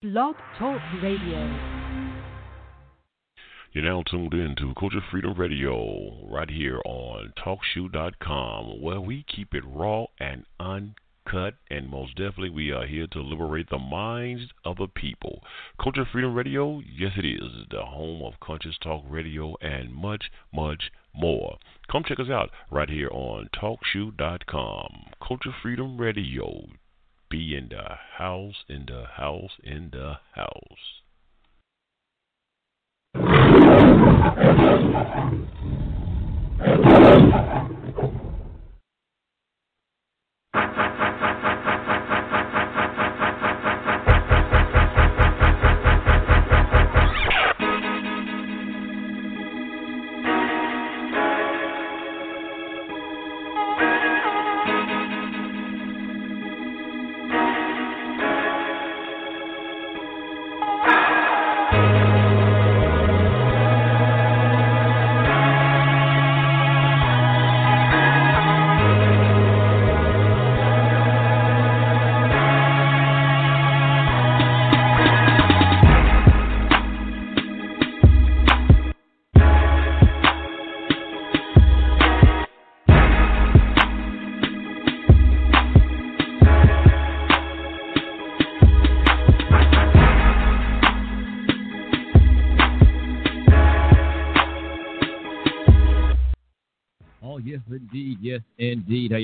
Blog Talk Radio. You're now tuned in to Culture Freedom Radio right here on TalkShoe.com, where we keep it raw and uncut, and most definitely we are here to liberate the minds of the people. Culture Freedom Radio, yes it is, the home of conscious talk radio and much, much more. Come check us out right here on TalkShoe.com. Culture Freedom Radio be in the house, in the house, in the house.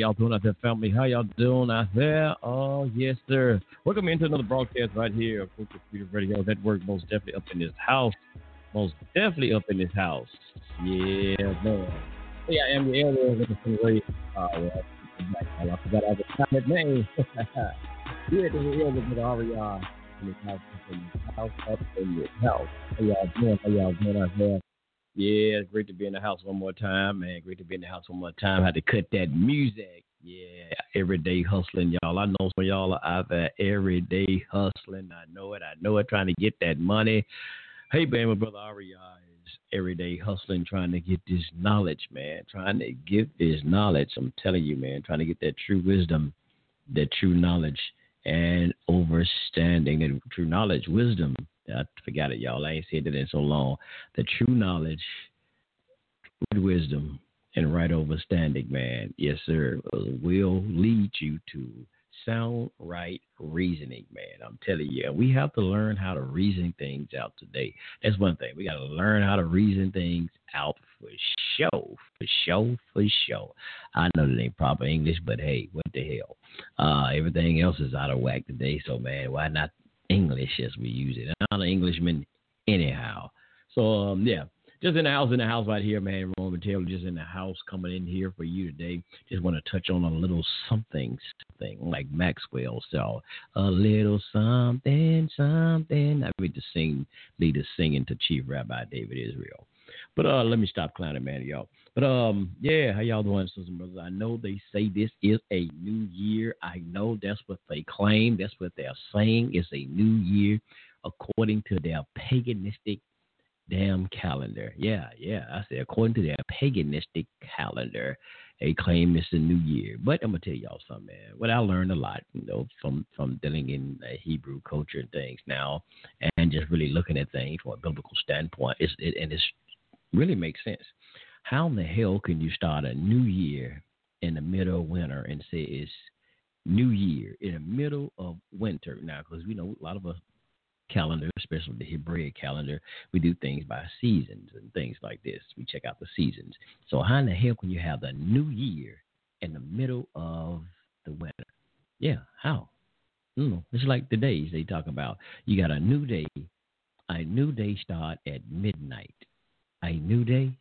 y'all doing out there, family? How y'all doing out there? Oh, yes, sir. Welcome into another broadcast right here of Culture Freedom Radio Network. Most definitely up in this house. Most definitely up in this house. Yeah, man. Hey, I am your looking the way. Oh, well, I forgot I was that name. Here to the end of the in in this house, up in this house. How y'all doing? How y'all doing out there? Yeah, it's great to be in the house one more time, man. Great to be in the house one more time. Had to cut that music. Yeah, everyday hustling, y'all. I know some of y'all are out there every day hustling. I know it. I know it. Trying to get that money. Hey, man, my brother Aria is everyday hustling, trying to get this knowledge, man. Trying to get this knowledge. I'm telling you, man. Trying to get that true wisdom, that true knowledge, and understanding and true knowledge, wisdom. I forgot it, y'all. I ain't said it in so long. The true knowledge, good wisdom, and right understanding, man. Yes, sir. Will lead you to sound right reasoning, man. I'm telling you, we have to learn how to reason things out today. That's one thing. We got to learn how to reason things out for show, for show, for show. I know that ain't proper English, but hey, what the hell? Uh, everything else is out of whack today, so man, why not English as we use it. I'm an Englishman anyhow. So um, yeah, just in the house, in the house right here, man. Roman Taylor just in the house coming in here for you today. Just want to touch on a little something, something like Maxwell so a little something, something. I read the sing, lead the singing to Chief Rabbi David Israel. But uh, let me stop clowning, man, y'all. But um, yeah, how y'all doing, sisters and brothers? I know they say this is a new year. I know that's what they claim. That's what they're saying. It's a new year according to their paganistic damn calendar. Yeah, yeah. I say according to their paganistic calendar, they claim it's a new year. But I'm gonna tell y'all something, man. What I learned a lot, you know, from from dealing in uh, Hebrew culture and things now, and just really looking at things from a biblical standpoint, it's, it, and it's really makes sense. How in the hell can you start a new year in the middle of winter and say it's New Year in the middle of winter? Now, because we know a lot of us calendar, especially the Hebraic calendar, we do things by seasons and things like this. We check out the seasons. So how in the hell can you have the new year in the middle of the winter? Yeah, how? Mm, it's like the days they talk about. You got a new day. A new day start at midnight. A new day,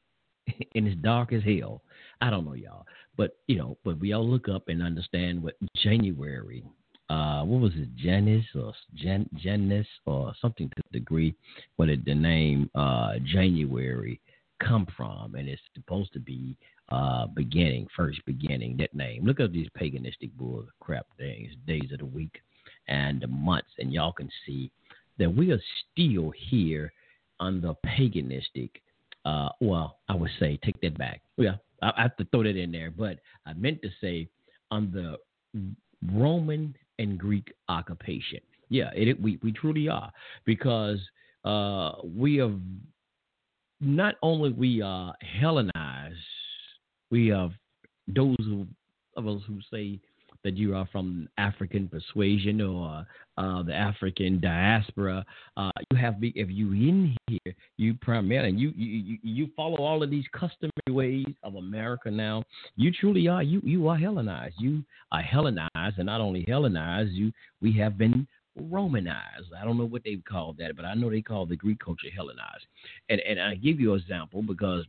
and it's dark as hell. I don't know, y'all, but you know, but we all look up and understand what January uh, what was it, Janice or Jan, Janice or something to the degree where the, the name uh, January come from, and it's supposed to be uh, beginning, first beginning, that name. Look up these paganistic bull crap things, days of the week and the months, and y'all can see that we are still here under paganistic. Uh, well, I would say take that back. Yeah, I, I have to throw that in there, but I meant to say on the Roman and Greek occupation. Yeah, it, we we truly are because uh, we have not only we are Hellenized, we have those of us who say that you are from African persuasion or uh, the African diaspora. Uh, you have be if you in here, you primarily you, you you follow all of these customary ways of America now. You truly are you you are Hellenized. You are Hellenized, and not only Hellenized, you we have been Romanized. I don't know what they call that, but I know they call the Greek culture Hellenized. And and I give you an example because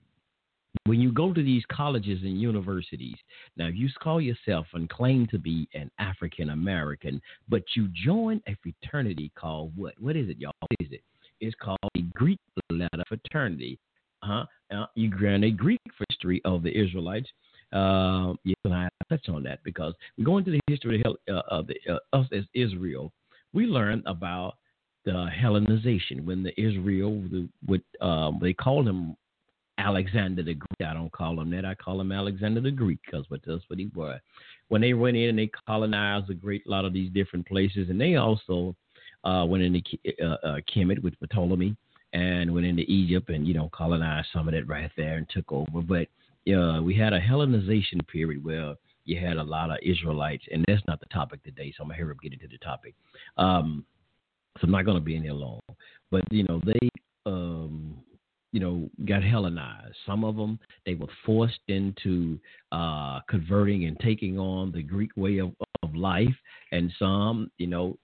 when you go to these colleges and universities, now if you call yourself and claim to be an African American, but you join a fraternity called what? What is it, y'all? What is it? It's called the Greek letter fraternity. Uh-huh. Uh, you grant a Greek history of the Israelites. Uh, yeah, and I touch on that because we go into the history of, uh, of the, uh, us as Israel. We learn about the Hellenization when the Israel, the, what um, they called him Alexander the Great. I don't call him that. I call him Alexander the Greek because that's what he was. When they went in and they colonized a great lot of these different places, and they also uh, went into uh, uh, Kemet with Ptolemy and went into Egypt and you know colonized some of it right there and took over. But uh, we had a Hellenization period where you had a lot of Israelites, and that's not the topic today. So I'm gonna hurry up get into the topic. Um, so I'm not gonna be in here long, but you know they um, you know, got Hellenized. Some of them they were forced into uh, converting and taking on the Greek way of, of life, and some, you know,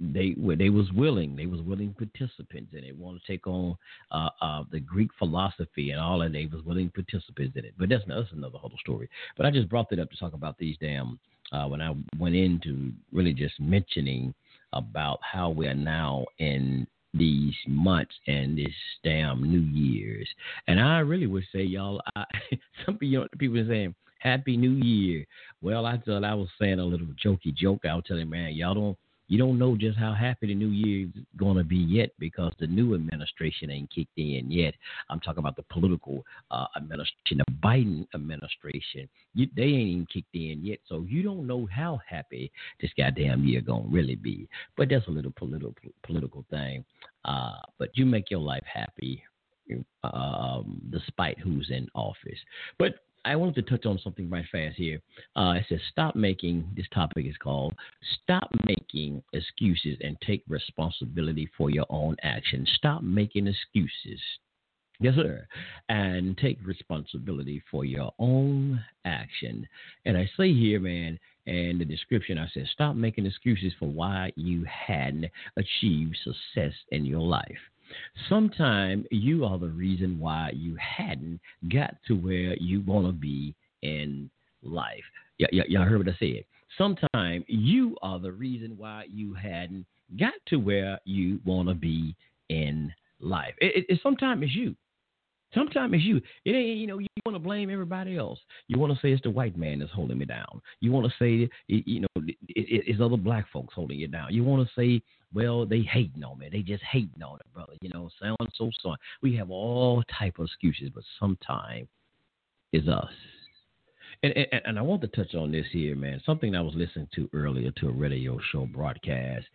they were they was willing. They was willing participants, and they want to take on uh, uh, the Greek philosophy and all, and they was willing participants in it. But that's, that's another whole story. But I just brought that up to talk about these damn. Uh, when I went into really just mentioning about how we are now in these months and this damn New Year's. And I really would say, y'all, I, some people, people are saying Happy New Year. Well, I thought I was saying a little jokey joke. I was telling man, y'all don't you don't know just how happy the new year is going to be yet because the new administration ain't kicked in yet. I'm talking about the political uh, administration, the Biden administration. You, they ain't even kicked in yet, so you don't know how happy this goddamn year going to really be. But that's a little political political thing. Uh, but you make your life happy um, despite who's in office. But I wanted to touch on something right fast here. Uh, it says, stop making, this topic is called, stop making excuses and take responsibility for your own actions. Stop making excuses. Yes, sir. And take responsibility for your own action. And I say here, man, in the description, I said, stop making excuses for why you hadn't achieved success in your life. Sometimes you are the reason why you hadn't got to where you want to be in life. Y- y- y'all heard what I said. Sometimes you are the reason why you hadn't got to where you want to be in life. It, it sometimes it's you. Sometimes it's you. It ain't, you know, you want to blame everybody else. You want to say it's the white man that's holding me down. You want to say, you know, it's other black folks holding you down. You want to say, well, they hating on me. They just hating on it, brother. You know, sound so sorry. We have all type of excuses, but sometimes it's us. And, and, and I want to touch on this here, man. Something I was listening to earlier to a radio show broadcast.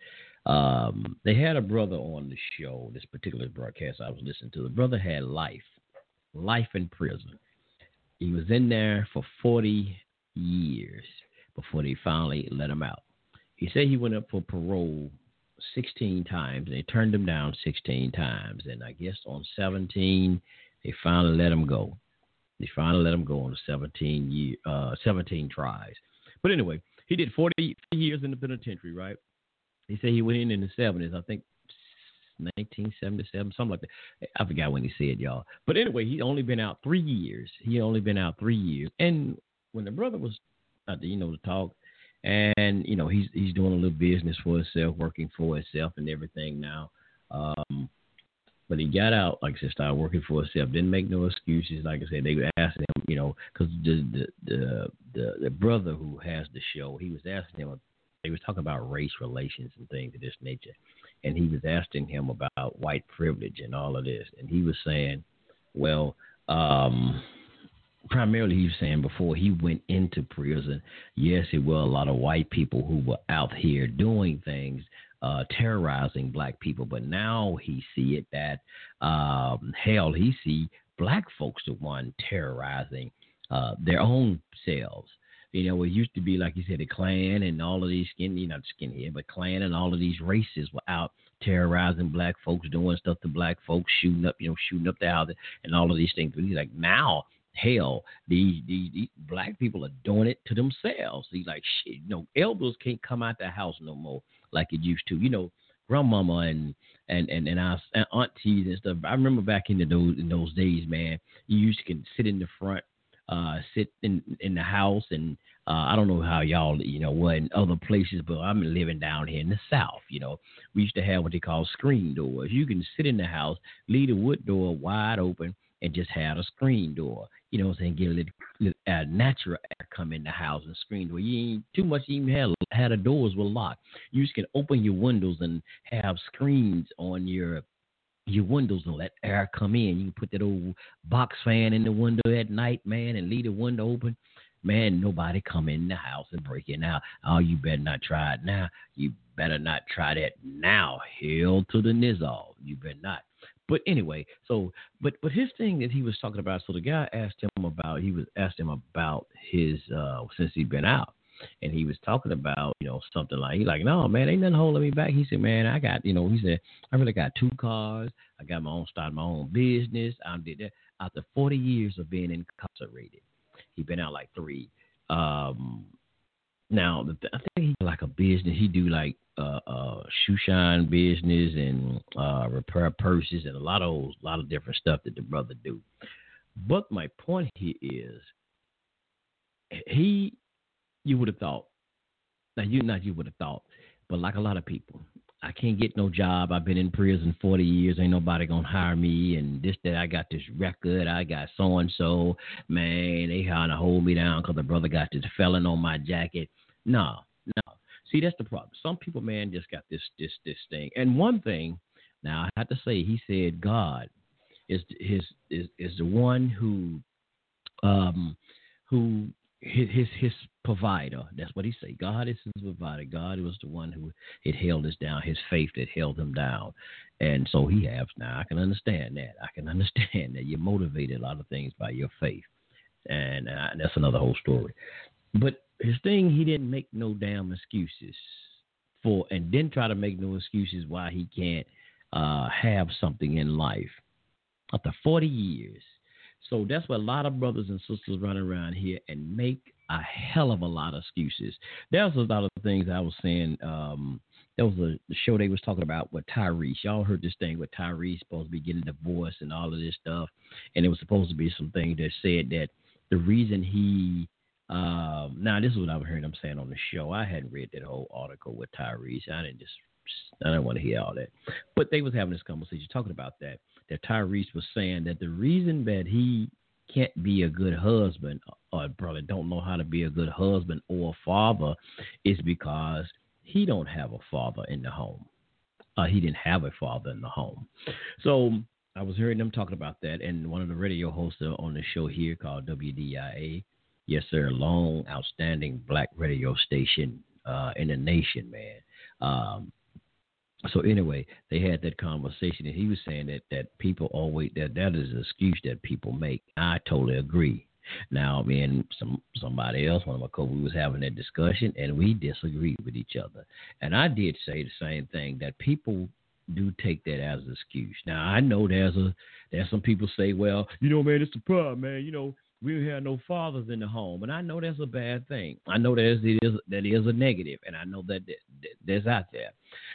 Um, they had a brother on the show, this particular broadcast I was listening to. The brother had life life in prison. He was in there for 40 years before they finally let him out. He said he went up for parole 16 times they turned him down 16 times. And I guess on 17, they finally let him go. They finally let him go on the 17 year, uh, 17 tries. But anyway, he did 40 years in the penitentiary, right? He said he went in in the 70s. I think 1977, something like that. I forgot when he said, y'all. But anyway, he only been out three years. He only been out three years. And when the brother was, at the, you know, to talk, and you know, he's he's doing a little business for himself, working for himself, and everything now. Um, but he got out, like I said, started working for himself. Didn't make no excuses. Like I said, they were asking him, you know, because the, the the the the brother who has the show, he was asking him. They was talking about race relations and things of this nature, and he was asking him about white privilege and all of this, and he was saying, well, um, primarily he was saying before he went into prison, yes, it were a lot of white people who were out here doing things uh, terrorizing black people. But now he see it that um, hell, he see black folks the one terrorizing uh, their own selves. You know, it used to be like you said, the Klan and all of these skin, you know, skinhead, but Klan and all of these races were out terrorizing black folks, doing stuff to black folks, shooting up, you know, shooting up the houses and all of these things. But he's like, now, hell, these, these, these black people are doing it to themselves. He's like, shit, you know, elders can't come out the house no more like it used to. You know, grandmama and and and and our aunties and stuff. I remember back in the those in those days, man. You used to can sit in the front, uh, sit in in the house, and uh, I don't know how y'all you know what in other places, but I'm living down here in the south. You know, we used to have what they call screen doors. You can sit in the house, leave the wood door wide open, and just have a screen door you know what I'm saying, get a little, little uh, natural air come in the house and screen door. You ain't too much even had had the doors were locked. You just can open your windows and have screens on your your windows and let air come in. You can put that old box fan in the window at night, man, and leave the window open. Man, nobody come in the house and break in now. Oh, you better not try it now. You better not try that now. Hell to the nizal. You better not. But anyway, so but but his thing that he was talking about. So the guy asked him about. He was asked him about his uh since he'd been out, and he was talking about you know something like he's like no man ain't nothing holding me back. He said man I got you know he said I really got two cars. I got my own started my own business. I did that after 40 years of being incarcerated. He'd been out like three. Um, now I think he like a business. He do like uh, uh, shoe shine business and uh, repair purses and a lot of a lot of different stuff that the brother do. But my point here is, he, you would have thought, now you not you would have thought, but like a lot of people, I can't get no job. I've been in prison 40 years. Ain't nobody gonna hire me. And this, that, I got this record. I got so and so. Man, they trying to hold me down because the brother got this felon on my jacket. No, no. See, that's the problem. Some people, man, just got this this this thing. And one thing, now I have to say, he said God is his is is the one who um who his his, his provider. That's what he said. God is his provider. God was the one who had held us down. His faith that held him down. And so he has now. I can understand that. I can understand that you're motivated a lot of things by your faith, and, uh, that's another whole story. But his thing, he didn't make no damn excuses for, and didn't try to make no excuses why he can't uh, have something in life after 40 years. So that's what a lot of brothers and sisters run around here and make a hell of a lot of excuses. There's a lot of things I was saying. Um, there was a show they was talking about with Tyrese. Y'all heard this thing with Tyrese supposed to be getting divorced and all of this stuff, and it was supposed to be something that said that the reason he um, now, this is what I've heard him saying on the show. I hadn't read that whole article with Tyrese. I didn't just, I didn't want to hear all that. But they was having this conversation talking about that. That Tyrese was saying that the reason that he can't be a good husband, or probably don't know how to be a good husband or father, is because he don't have a father in the home. Uh, he didn't have a father in the home. So I was hearing them talking about that, and one of the radio hosts on the show here called WDIA Yes, sir. Long, outstanding black radio station uh, in the nation, man. Um, so anyway, they had that conversation, and he was saying that that people always that that is an excuse that people make. I totally agree. Now, me and some somebody else, one of my co we was having that discussion, and we disagreed with each other. And I did say the same thing that people do take that as an excuse. Now, I know there's a there's some people say, well, you know, man, it's the problem, man. You know, we have no fathers in the home, and I know that's a bad thing. I know that is that is a negative, and I know that, that, that there's out there.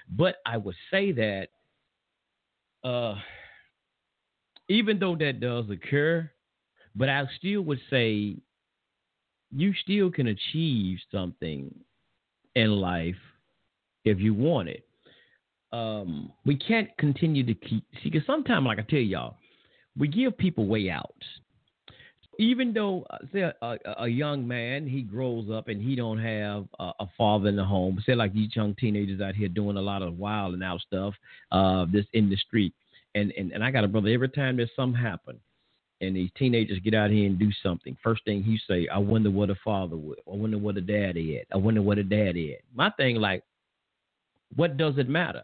But I would say that, uh, even though that does occur, but I still would say you still can achieve something in life if you want it. Um, we can't continue to keep see because sometimes, like I tell y'all, we give people way outs even though uh, say a, a, a, young man he grows up and he don't have a, a, father in the home say like these young teenagers out here doing a lot of wild and out stuff uh this in the street and, and and i got a brother every time there's something happen and these teenagers get out here and do something first thing he say i wonder what a father would i wonder what a dad is i wonder what a dad is my thing like What does it matter?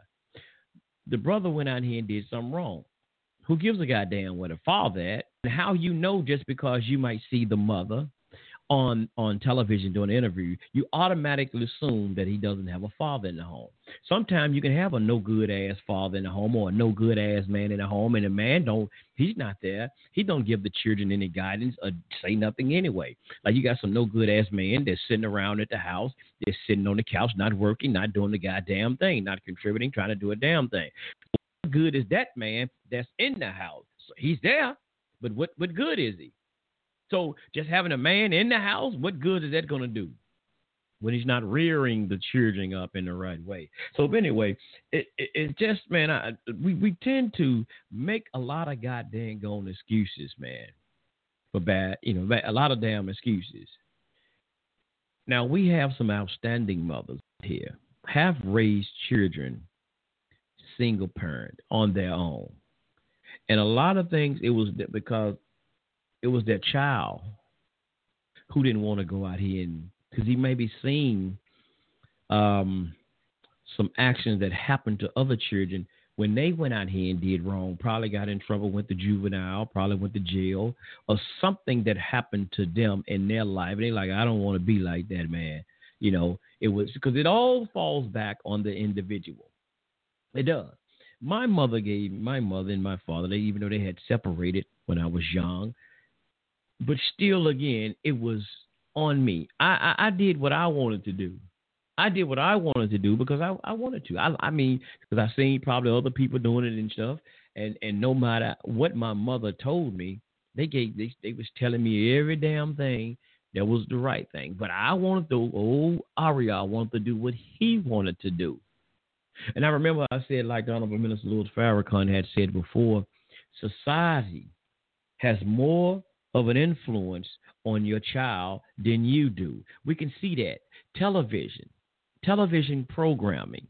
The brother went out here and did something wrong. Who gives a goddamn where the father at? And how you know just because you might see the mother on on television doing an interview, you automatically assume that he doesn't have a father in the home. Sometimes you can have a no good ass father in the home or a no good ass man in the home, and the man don't he's not there. He don't give the children any guidance or say nothing anyway. Like you got some no good ass man that's sitting around at the house, they're sitting on the couch, not working, not doing the goddamn thing, not contributing, trying to do a damn thing. Good is that man that's in the house? So he's there, but what what good is he? So just having a man in the house, what good is that going to do? When he's not rearing the children up in the right way. So anyway, it, it, it just man, I, we we tend to make a lot of goddamn gone excuses, man, for bad, you know, a lot of damn excuses. Now we have some outstanding mothers here, have raised children, single parent on their own, and a lot of things it was because it was their child who didn't want to go out here and because he may be seeing um, some actions that happened to other children when they went out here and did wrong, probably got in trouble, went to juvenile, probably went to jail, or something that happened to them in their life. And they're like, I don't want to be like that, man. You know, it was because it all falls back on the individual. It does. My mother gave my mother and my father, they even though they had separated when I was young, but still, again, it was on me. I, I, I did what I wanted to do. I did what I wanted to do because I, I wanted to. I, I mean, because I seen probably other people doing it and stuff, and and no matter what my mother told me, they gave they they was telling me every damn thing that was the right thing. But I wanted to. Oh, Aria wanted to do what he wanted to do. And I remember I said, like the Honorable Minister Louis Farrakhan had said before, society has more of an influence on your child than you do. We can see that. Television, television programming.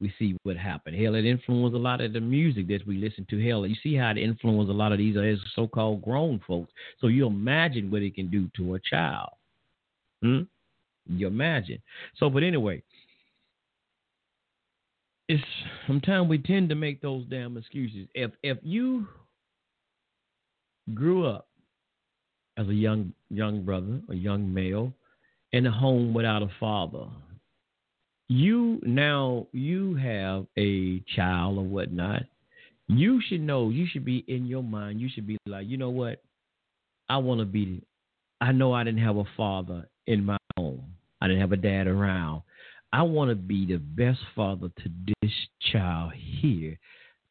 We see what happened. Hell, it influenced a lot of the music that we listen to. Hell, you see how it influenced a lot of these so-called grown folks. So you imagine what it can do to a child. Hmm? You imagine. So, but anyway, it's sometimes we tend to make those damn excuses. If if you grew up as a young young brother, a young male, in a home without a father. You now you have a child or whatnot. You should know. You should be in your mind. You should be like, you know what? I want to be. I know I didn't have a father in my home. I didn't have a dad around. I want to be the best father to this child here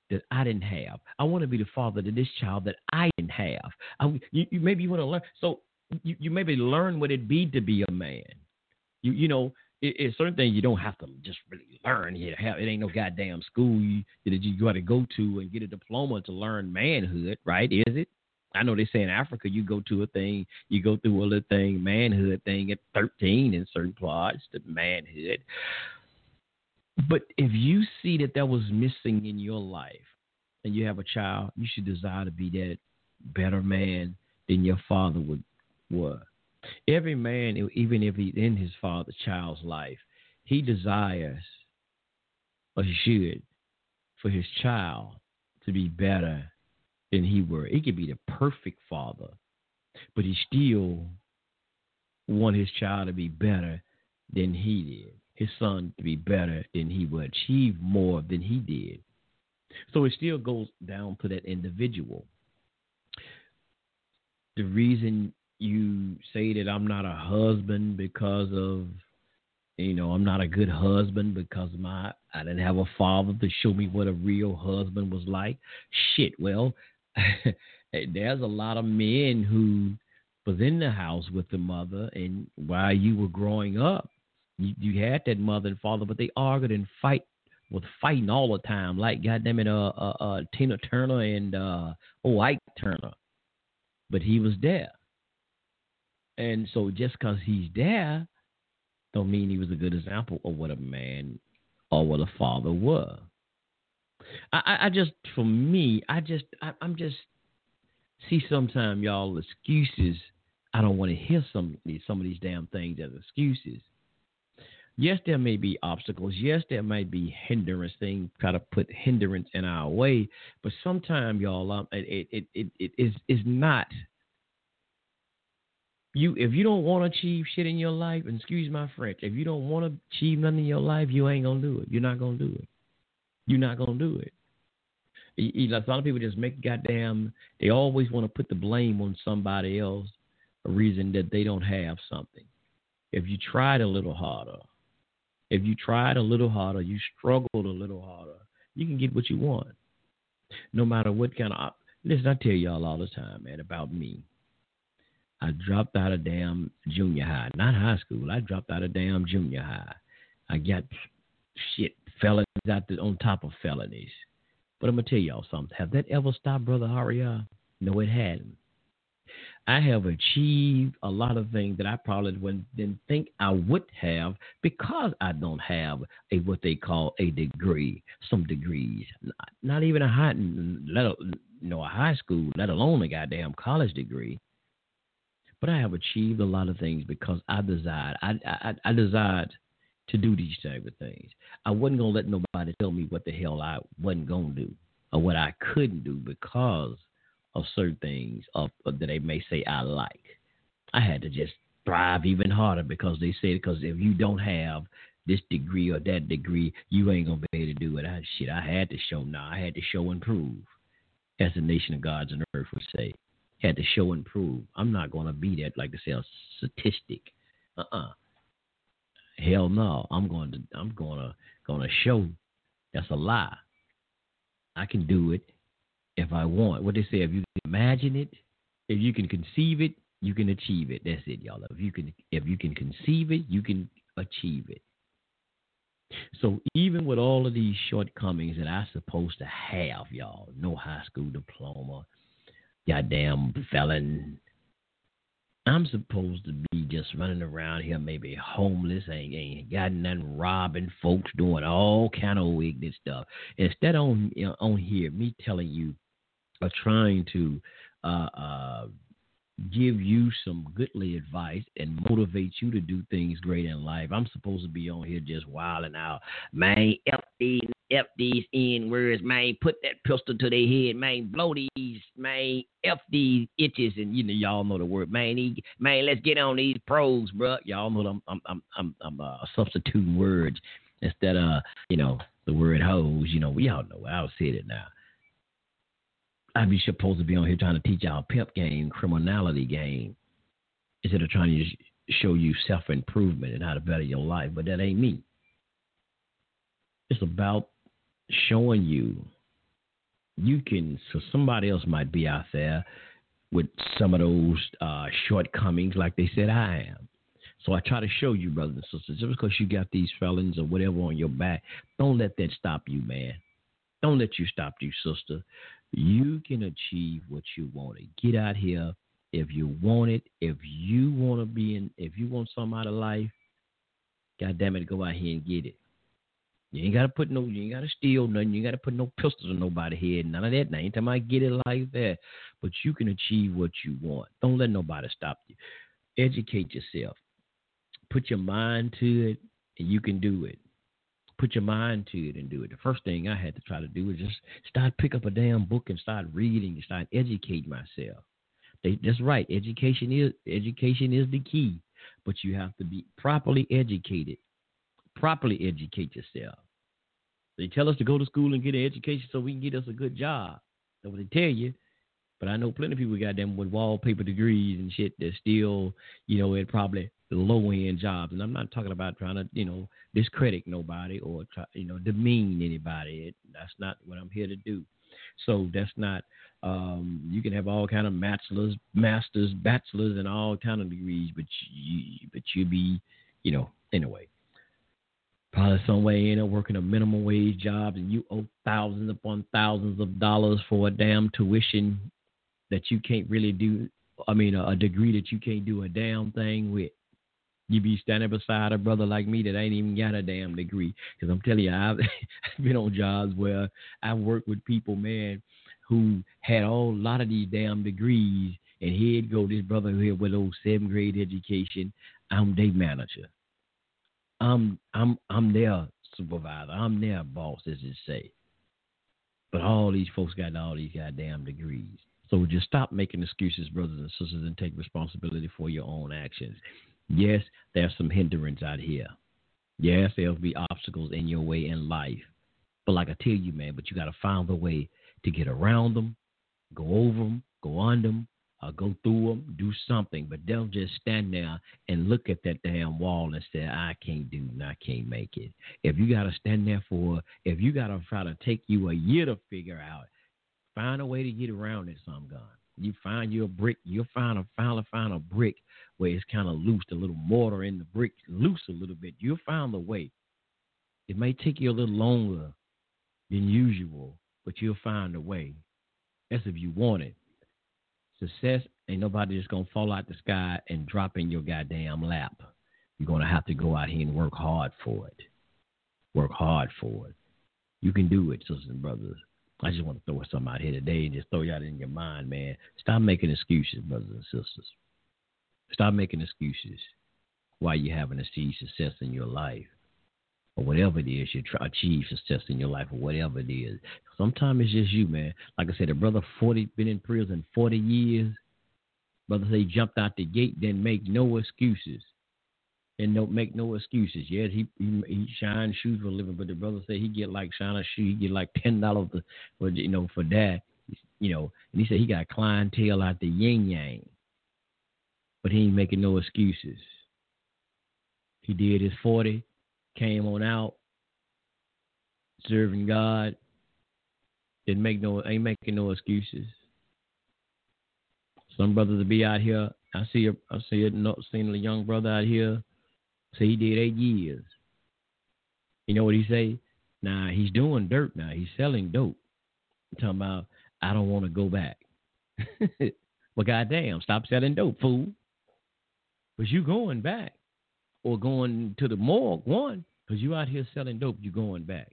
that I didn't have. I want to be the father to this child that I didn't have. I, you, you, maybe you want to learn. So you, you maybe learn what it be to be a man. You you know, it, it's certain things you don't have to just really learn here. Have it ain't no goddamn school you, that you got to go to and get a diploma to learn manhood, right? Is it? I know they say in Africa you go to a thing, you go through a little thing, manhood thing at 13 in certain plots, the manhood. But if you see that that was missing in your life and you have a child, you should desire to be that better man than your father would was. Every man, even if he's in his father's child's life, he desires or he should for his child to be better than he were. He could be the perfect father, but he still want his child to be better than he did his son to be better than he would, achieve more than he did. So it still goes down to that individual. The reason you say that I'm not a husband because of, you know, I'm not a good husband because my I didn't have a father to show me what a real husband was like. Shit, well, there's a lot of men who was in the house with the mother and while you were growing up you, you had that mother and father, but they argued and fight was fighting all the time, like goddamn it, uh, uh, uh Tina Turner and uh, oh Ike Turner, but he was there, and so just because he's there, don't mean he was a good example of what a man or what a father was. I, I just, for me, I just, I, I'm just see sometimes y'all excuses. I don't want to hear some some of these damn things as excuses Yes, there may be obstacles. Yes, there might be hindrance things, try to put hindrance in our way. But sometimes, y'all, um, it, it, it, it is is not you if you don't want to achieve shit in your life, excuse my French, if you don't want to achieve nothing in your life, you ain't gonna do it. You're not gonna do it. You're not gonna do it. You know, A lot of people just make goddamn. They always want to put the blame on somebody else, a reason that they don't have something. If you tried a little harder, if you tried a little harder, you struggled a little harder, you can get what you want. No matter what kind of. Listen, I tell y'all all the time, man, about me. I dropped out of damn junior high, not high school. I dropped out of damn junior high. I got shit felonies out there on top of felonies. But I'm gonna tell y'all something. Have that ever stopped, brother Aria? No, it hadn't. I have achieved a lot of things that I probably wouldn't, didn't think I would have because I don't have a what they call a degree, some degrees, not, not even a high, let you know, a high school, let alone a goddamn college degree. But I have achieved a lot of things because I desired. I I, I desired to do these type of things. I wasn't gonna let nobody tell me what the hell I wasn't gonna do or what I couldn't do because of certain things of, of that they may say I like. I had to just thrive even harder because they said because if you don't have this degree or that degree, you ain't gonna be able to do it. I shit, I had to show now. I had to show and prove, as the nation of gods and earth would say had to show and prove. I'm not to be that like to say a statistic. Uh-uh. Hell no. I'm going to I'm going to show that's a lie. I can do it if I want. What they say, if you can imagine it, if you can conceive it, you can achieve it. That's it, y'all. If you can if you can conceive it, you can achieve it. So even with all of these shortcomings that I'm supposed to have, y'all, no high school diploma, goddamn felon. I'm supposed to be just running around here, maybe homeless, ain't, ain't got nothing, robbing folks, doing all kind of wicked stuff. Instead on you know, on here, me telling you, or trying to uh, uh, give you some goodly advice and motivate you to do things great in life. I'm supposed to be on here just wilding out, man. F these, F these N words, man. Put that pistol to their head, man. Blow these, man. F these itches, and you know y'all know the word, man. He, man, let's get on these pros, bro. Y'all know I'm I'm I'm I'm, I'm uh, substituting words instead of you know the word hose. You know we all know. I'll say it now. I'd be supposed to be on here trying to teach y'all pimp game, criminality game, instead of trying to show you self improvement and how to better your life. But that ain't me. It's about showing you you can. So somebody else might be out there with some of those uh, shortcomings, like they said I am. So I try to show you, brothers and sisters, just because you got these felons or whatever on your back, don't let that stop you, man. Don't let you stop you, sister you can achieve what you want get out here if you want it if you want to be in if you want some out of life god damn it go out here and get it you ain't gotta put no you ain't gotta steal nothing you ain't gotta put no pistols in nobody's head none of that now anytime i get it like that but you can achieve what you want don't let nobody stop you educate yourself put your mind to it and you can do it put your mind to it and do it. The first thing I had to try to do was just start pick up a damn book and start reading and start educating myself. They, that's right. Education is education is the key, but you have to be properly educated. Properly educate yourself. They tell us to go to school and get an education so we can get us a good job. That's what they tell you. But I know plenty of people got them with wallpaper degrees and shit that still, you know, it probably low end jobs. And I'm not talking about trying to, you know, discredit nobody or try, you know, demean anybody. It, that's not what I'm here to do. So that's not. Um, you can have all kind of bachelors, masters, bachelors, and all kind of degrees, but you, but you be, you know, anyway. Probably some way you know working a minimum wage job, and you owe thousands upon thousands of dollars for a damn tuition that you can't really do. I mean, a, a degree that you can't do a damn thing with you be standing beside a brother like me that ain't even got a damn degree. Because I'm telling you, I've been on jobs where I've worked with people, man, who had all a lot of these damn degrees, and here'd go this brother here with old seventh grade education. I'm day manager. I'm I'm I'm their supervisor. I'm their boss, as it say. But all these folks got all these goddamn degrees. So just stop making excuses, brothers and sisters, and take responsibility for your own actions. Yes, there's some hindrance out here. Yes, there'll be obstacles in your way in life. But like I tell you, man, but you got to find the way to get around them, go over them, go under them, or go through them, do something. But they'll just stand there and look at that damn wall and say, I can't do and I can't make it. If you got to stand there for, if you got to try to take you a year to figure out, find a way to get around it, some gun. You find your brick, you'll find a finally find a brick where it's kind of loose, a little mortar in the brick loose a little bit. You'll find a way. It may take you a little longer than usual, but you'll find a way. That's if you want it. Success ain't nobody just gonna fall out the sky and drop in your goddamn lap. You're gonna have to go out here and work hard for it. Work hard for it. You can do it, sisters and brothers. I just want to throw something out here today and just throw y'all in your mind, man. Stop making excuses, brothers and sisters. Stop making excuses why you're having to see success in your life or whatever it is you try achieve success in your life or whatever it is. Sometimes it's just you, man. Like I said, a brother forty been in prison forty years. Brother say jumped out the gate, didn't make no excuses. And don't make no excuses. Yes, he he, he shine shoes for a living, but the brother said he get like shine a shoe, he get like ten dollars for you know for that. You know, and he said he got clientele out the yin yang. But he ain't making no excuses. He did his forty, came on out, serving God. Didn't make no ain't making no excuses. Some brothers will be out here. I see a I see a seen a young brother out here say he did eight years. You know what he say? Now he's doing dirt now. He's selling dope. I'm talking about I don't want to go back. well goddamn, stop selling dope, fool. But you going back. Or going to the morgue, one. Because you out here selling dope, you're going back.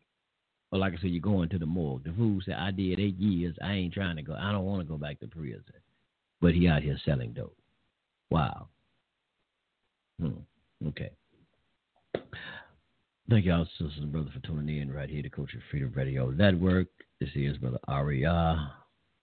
Or like I said, you're going to the morgue. The fool said, I did eight years. I ain't trying to go. I don't want to go back to prison. But he out here selling dope. Wow. Hmm. Okay. Thank y'all, sisters and brothers, for tuning in right here to Culture Freedom Radio Network. This is Brother Aria,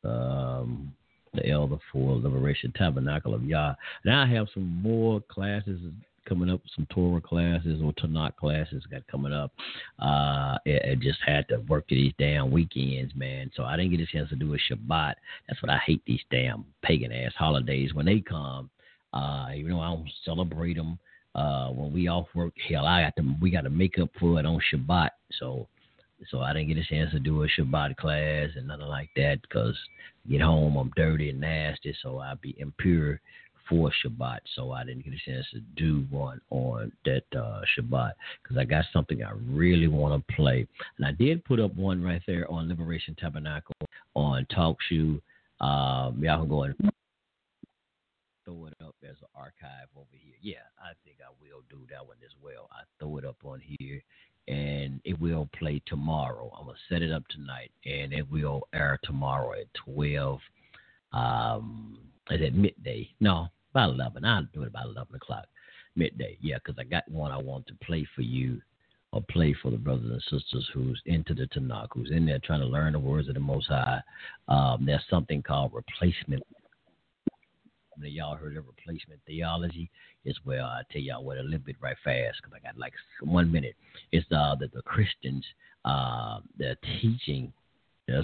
um, the elder for Liberation Tabernacle of Yah. Now I have some more classes coming up, some Torah classes or Tanakh classes got coming up. Uh, it, just had to work these damn weekends, man. So I didn't get a chance to do a Shabbat. That's what I hate these damn pagan ass holidays when they come. Uh, even though I don't celebrate them, uh, when we off work, hell, I got to we got to make up for it on Shabbat. So, so I didn't get a chance to do a Shabbat class and nothing like that because get home I'm dirty and nasty, so I'd be impure for Shabbat, so I didn't get a chance to do one on that uh, Shabbat because I got something I really want to play. And I did put up one right there on Liberation Tabernacle on Talk Shoe. Um, y'all can go and throw it up as an archive over here. Yeah, I think I will do that one as well. I throw it up on here and it will play tomorrow. I'm gonna set it up tonight and it will air tomorrow at twelve. Um, is it midday? No, about 11. I'll do it about 11 o'clock midday. Yeah, because I got one I want to play for you or play for the brothers and sisters who's into the Tanakh, who's in there trying to learn the words of the Most High. Um, there's something called replacement. Y'all heard of replacement theology as where I'll tell y'all what a little bit right fast because I got like one minute. It's uh, that the Christians, uh, they're teaching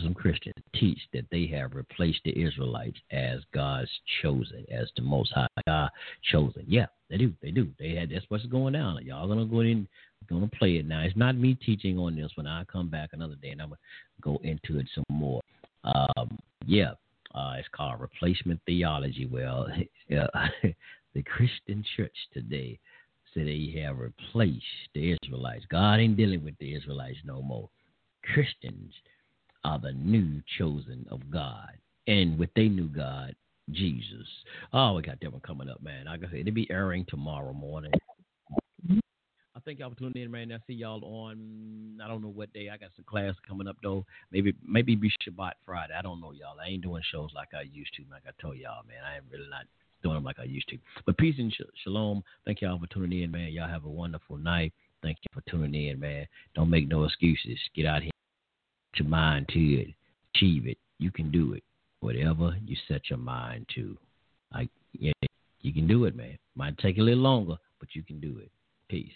some Christians teach that they have replaced the Israelites as God's chosen, as the Most High God chosen. Yeah, they do. They do. They had that's what's going down. Y'all gonna go in, gonna play it now. It's not me teaching on this. When I come back another day, and I'm gonna go into it some more. Um, yeah, uh, it's called replacement theology. Well, the Christian church today said they have replaced the Israelites. God ain't dealing with the Israelites no more. Christians are the new chosen of God. And with they new God, Jesus. Oh, we got that one coming up, man. Like I said, it'll be airing tomorrow morning. I thank y'all for tuning in, man. I see y'all on I don't know what day. I got some class coming up though. Maybe maybe be Shabbat Friday. I don't know, y'all. I ain't doing shows like I used to. Like I told y'all, man. I ain't really not doing them like I used to. But peace and sh- shalom. Thank y'all for tuning in, man. Y'all have a wonderful night. Thank you for tuning in, man. Don't make no excuses. Get out here, your mind to it, achieve it. You can do it. Whatever you set your mind to, like yeah, you can do it, man. Might take a little longer, but you can do it. Peace.